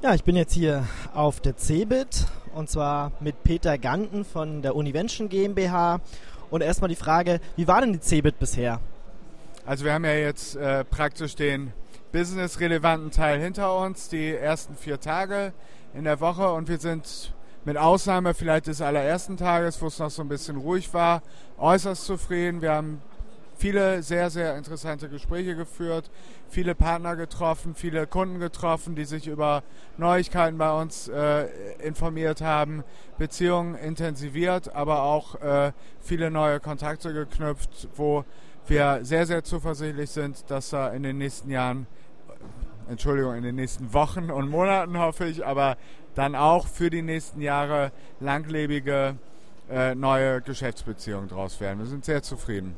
Ja, ich bin jetzt hier auf der CeBIT und zwar mit Peter Ganten von der Univention GmbH. Und erstmal die Frage, wie war denn die CeBIT bisher? Also wir haben ja jetzt äh, praktisch den business-relevanten Teil hinter uns, die ersten vier Tage in der Woche und wir sind mit Ausnahme vielleicht des allerersten Tages, wo es noch so ein bisschen ruhig war, äußerst zufrieden. Wir haben viele sehr, sehr interessante Gespräche geführt, viele Partner getroffen, viele Kunden getroffen, die sich über Neuigkeiten bei uns äh, informiert haben, Beziehungen intensiviert, aber auch äh, viele neue Kontakte geknüpft, wo wir sehr, sehr zuversichtlich sind, dass da in den nächsten Jahren, Entschuldigung, in den nächsten Wochen und Monaten hoffe ich, aber dann auch für die nächsten Jahre langlebige äh, neue Geschäftsbeziehungen draus werden. Wir sind sehr zufrieden.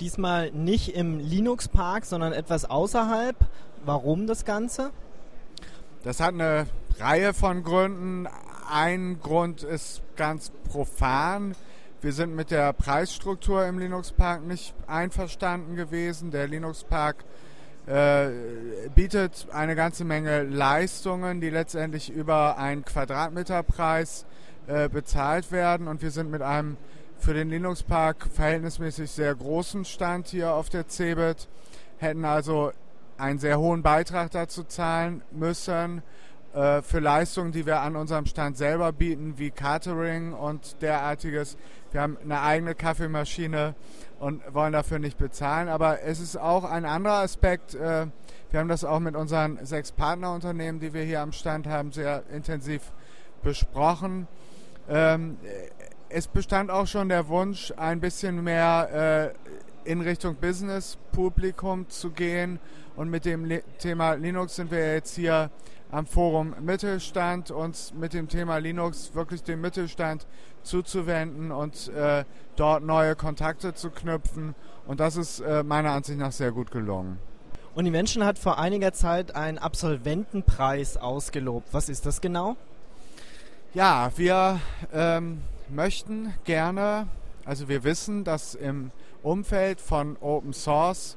Diesmal nicht im Linux Park, sondern etwas außerhalb. Warum das Ganze? Das hat eine Reihe von Gründen. Ein Grund ist ganz profan. Wir sind mit der Preisstruktur im Linux Park nicht einverstanden gewesen. Der Linux Park äh, bietet eine ganze Menge Leistungen, die letztendlich über einen Quadratmeterpreis äh, bezahlt werden. Und wir sind mit einem für den Linux Park verhältnismäßig sehr großen Stand hier auf der CeBIT, hätten also einen sehr hohen Beitrag dazu zahlen müssen äh, für Leistungen, die wir an unserem Stand selber bieten, wie Catering und derartiges. Wir haben eine eigene Kaffeemaschine und wollen dafür nicht bezahlen. Aber es ist auch ein anderer Aspekt. Äh, wir haben das auch mit unseren sechs Partnerunternehmen, die wir hier am Stand haben, sehr intensiv besprochen. Ähm, es bestand auch schon der Wunsch, ein bisschen mehr äh, in Richtung Business-Publikum zu gehen. Und mit dem Le Thema Linux sind wir jetzt hier am Forum Mittelstand, uns mit dem Thema Linux wirklich dem Mittelstand zuzuwenden und äh, dort neue Kontakte zu knüpfen. Und das ist äh, meiner Ansicht nach sehr gut gelungen. Und die Menschen hat vor einiger Zeit einen Absolventenpreis ausgelobt. Was ist das genau? Ja, wir ähm, möchten gerne, also wir wissen, dass im Umfeld von Open Source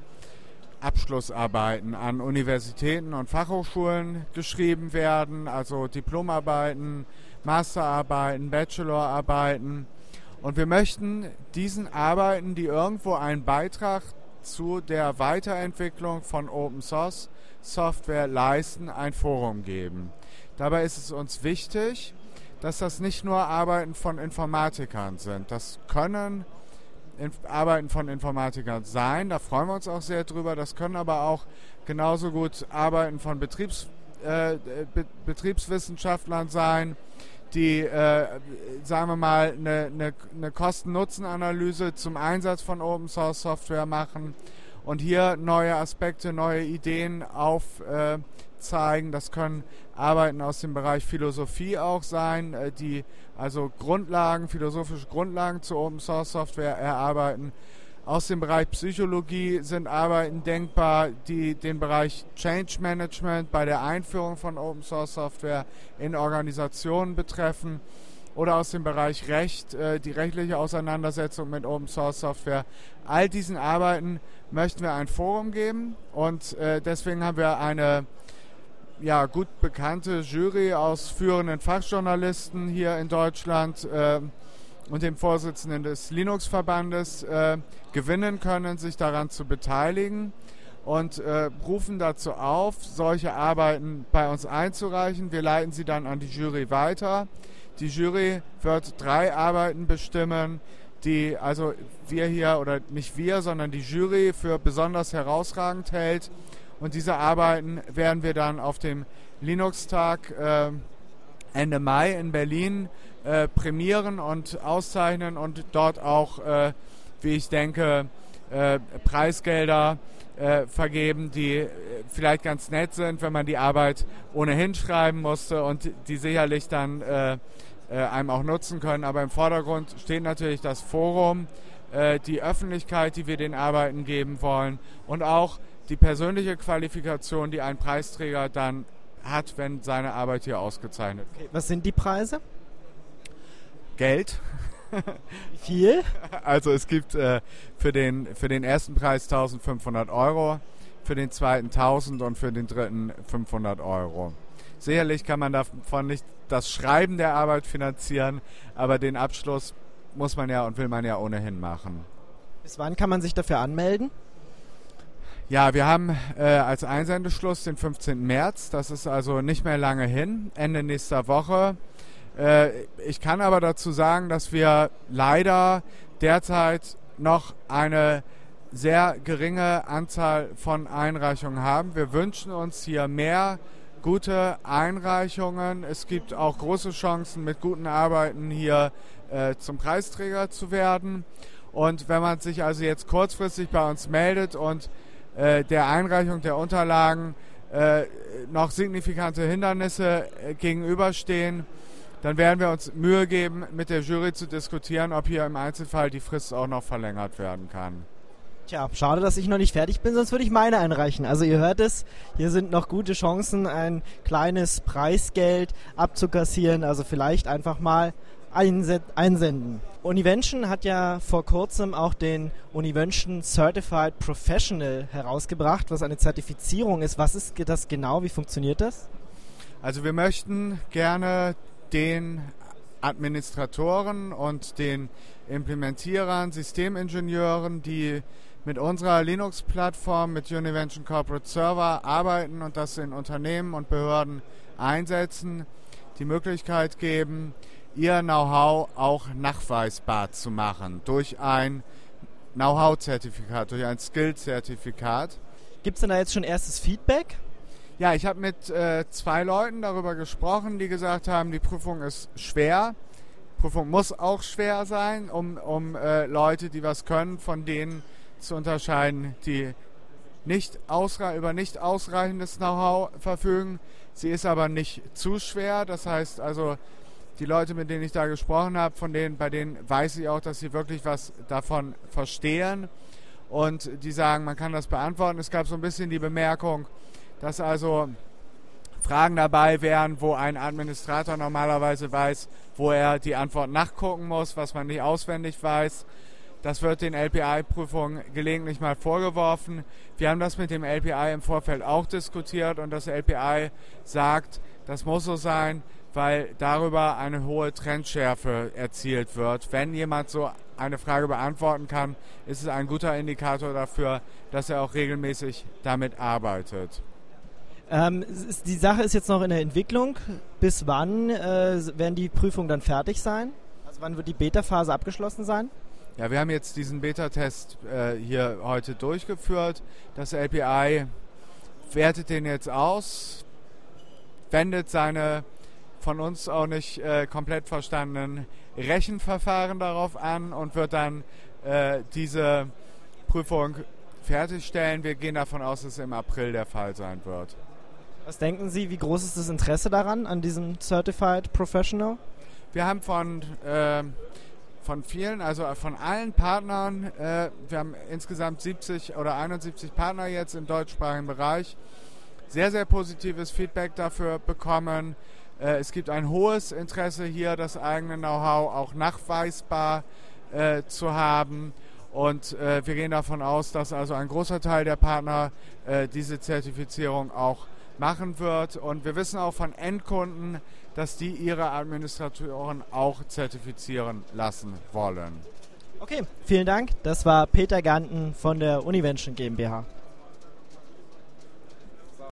Abschlussarbeiten an Universitäten und Fachhochschulen geschrieben werden, also Diplomarbeiten, Masterarbeiten, Bachelorarbeiten. Und wir möchten diesen Arbeiten, die irgendwo einen Beitrag zu der Weiterentwicklung von Open Source Software leisten, ein Forum geben. Dabei ist es uns wichtig, dass das nicht nur Arbeiten von Informatikern sind. Das können Arbeiten von Informatikern sein, da freuen wir uns auch sehr drüber. Das können aber auch genauso gut Arbeiten von Betriebs, äh, Be Betriebswissenschaftlern sein, die, äh, sagen wir mal, eine, eine, eine Kosten-Nutzen-Analyse zum Einsatz von Open-Source-Software machen und hier neue Aspekte, neue Ideen aufzeigen. das können Arbeiten aus dem Bereich Philosophie auch sein, äh, die also Grundlagen, philosophische Grundlagen zur Open Source Software erarbeiten. Aus dem Bereich Psychologie sind Arbeiten denkbar, die den Bereich Change Management bei der Einführung von Open Source Software in Organisationen betreffen. Oder aus dem Bereich Recht, äh, die rechtliche Auseinandersetzung mit Open Source Software. All diesen Arbeiten möchten wir ein Forum geben und äh, deswegen haben wir eine ja, gut bekannte Jury aus führenden Fachjournalisten hier in Deutschland äh, und dem Vorsitzenden des Linux-Verbandes äh, gewinnen können, sich daran zu beteiligen und äh, rufen dazu auf, solche Arbeiten bei uns einzureichen. Wir leiten sie dann an die Jury weiter. Die Jury wird drei Arbeiten bestimmen, die also wir hier oder nicht wir, sondern die Jury für besonders herausragend hält und diese Arbeiten werden wir dann auf dem Linux-Tag äh, Ende Mai in Berlin äh, prämieren und auszeichnen und dort auch, äh, wie ich denke, äh, Preisgelder äh, vergeben, die äh, vielleicht ganz nett sind, wenn man die Arbeit ohnehin schreiben musste und die sicherlich dann einem auch nutzen können. Aber im Vordergrund steht natürlich das Forum, die Öffentlichkeit, die wir den Arbeiten geben wollen und auch die persönliche Qualifikation, die ein Preisträger dann hat, wenn seine Arbeit hier ausgezeichnet wird. Okay, was sind die Preise? Geld. Wie viel? Also es gibt äh, für, den, für den ersten Preis 1500 Euro, für den zweiten 1000 und für den dritten 500 Euro. Sicherlich kann man davon nicht das Schreiben der Arbeit finanzieren, aber den Abschluss muss man ja und will man ja ohnehin machen. Bis wann kann man sich dafür anmelden? Ja, wir haben äh, als Einsendeschluss den 15. März. Das ist also nicht mehr lange hin, Ende nächster Woche. Äh, ich kann aber dazu sagen, dass wir leider derzeit noch eine sehr geringe Anzahl von Einreichungen haben. Wir wünschen uns hier mehr gute Einreichungen. Es gibt auch große Chancen, mit guten Arbeiten hier äh, zum Preisträger zu werden. Und wenn man sich also jetzt kurzfristig bei uns meldet und äh, der Einreichung der Unterlagen äh, noch signifikante Hindernisse äh, gegenüberstehen, dann werden wir uns Mühe geben, mit der Jury zu diskutieren, ob hier im Einzelfall die Frist auch noch verlängert werden kann. Tja, schade, dass ich noch nicht fertig bin, sonst würde ich meine einreichen. Also ihr hört es, hier sind noch gute Chancen, ein kleines Preisgeld abzukassieren. Also vielleicht einfach mal einsenden. Univention hat ja vor kurzem auch den Univention Certified Professional herausgebracht, was eine Zertifizierung ist. Was ist das genau? Wie funktioniert das? Also wir möchten gerne den Administratoren und den Implementierern, Systemingenieuren, die mit unserer Linux-Plattform, mit Univention Corporate Server arbeiten und das in Unternehmen und Behörden einsetzen, die Möglichkeit geben, ihr Know-how auch nachweisbar zu machen durch ein Know-how-Zertifikat, durch ein Skill-Zertifikat. Gibt es denn da jetzt schon erstes Feedback? Ja, ich habe mit äh, zwei Leuten darüber gesprochen, die gesagt haben, die Prüfung ist schwer. Prüfung muss auch schwer sein, um, um äh, Leute, die was können, von denen zu unterscheiden, die nicht über nicht ausreichendes Know-how verfügen. Sie ist aber nicht zu schwer. Das heißt also, die Leute, mit denen ich da gesprochen habe, von denen, bei denen weiß ich auch, dass sie wirklich was davon verstehen und die sagen, man kann das beantworten. Es gab so ein bisschen die Bemerkung, dass also Fragen dabei wären, wo ein Administrator normalerweise weiß, wo er die Antwort nachgucken muss, was man nicht auswendig weiß. Das wird den LPI-Prüfungen gelegentlich mal vorgeworfen. Wir haben das mit dem LPI im Vorfeld auch diskutiert und das LPI sagt, das muss so sein, weil darüber eine hohe Trendschärfe erzielt wird. Wenn jemand so eine Frage beantworten kann, ist es ein guter Indikator dafür, dass er auch regelmäßig damit arbeitet. Ähm, die Sache ist jetzt noch in der Entwicklung. Bis wann äh, werden die Prüfungen dann fertig sein? Also wann wird die Beta-Phase abgeschlossen sein? Ja, wir haben jetzt diesen Beta-Test äh, hier heute durchgeführt. Das LPI wertet den jetzt aus, wendet seine von uns auch nicht äh, komplett verstandenen Rechenverfahren darauf an und wird dann äh, diese Prüfung fertigstellen. Wir gehen davon aus, dass es im April der Fall sein wird. Was denken Sie, wie groß ist das Interesse daran, an diesem Certified Professional? Wir haben von äh, von vielen, also von allen Partnern, äh, wir haben insgesamt 70 oder 71 Partner jetzt im deutschsprachigen Bereich, sehr, sehr positives Feedback dafür bekommen. Äh, es gibt ein hohes Interesse hier, das eigene Know-how auch nachweisbar äh, zu haben. Und äh, wir gehen davon aus, dass also ein großer Teil der Partner diese Zertifizierung auch machen wird. Und wir wissen auch von Endkunden, dass die ihre Administratoren auch zertifizieren lassen wollen. Okay, vielen Dank. Das war Peter Ganten von der Univention GmbH.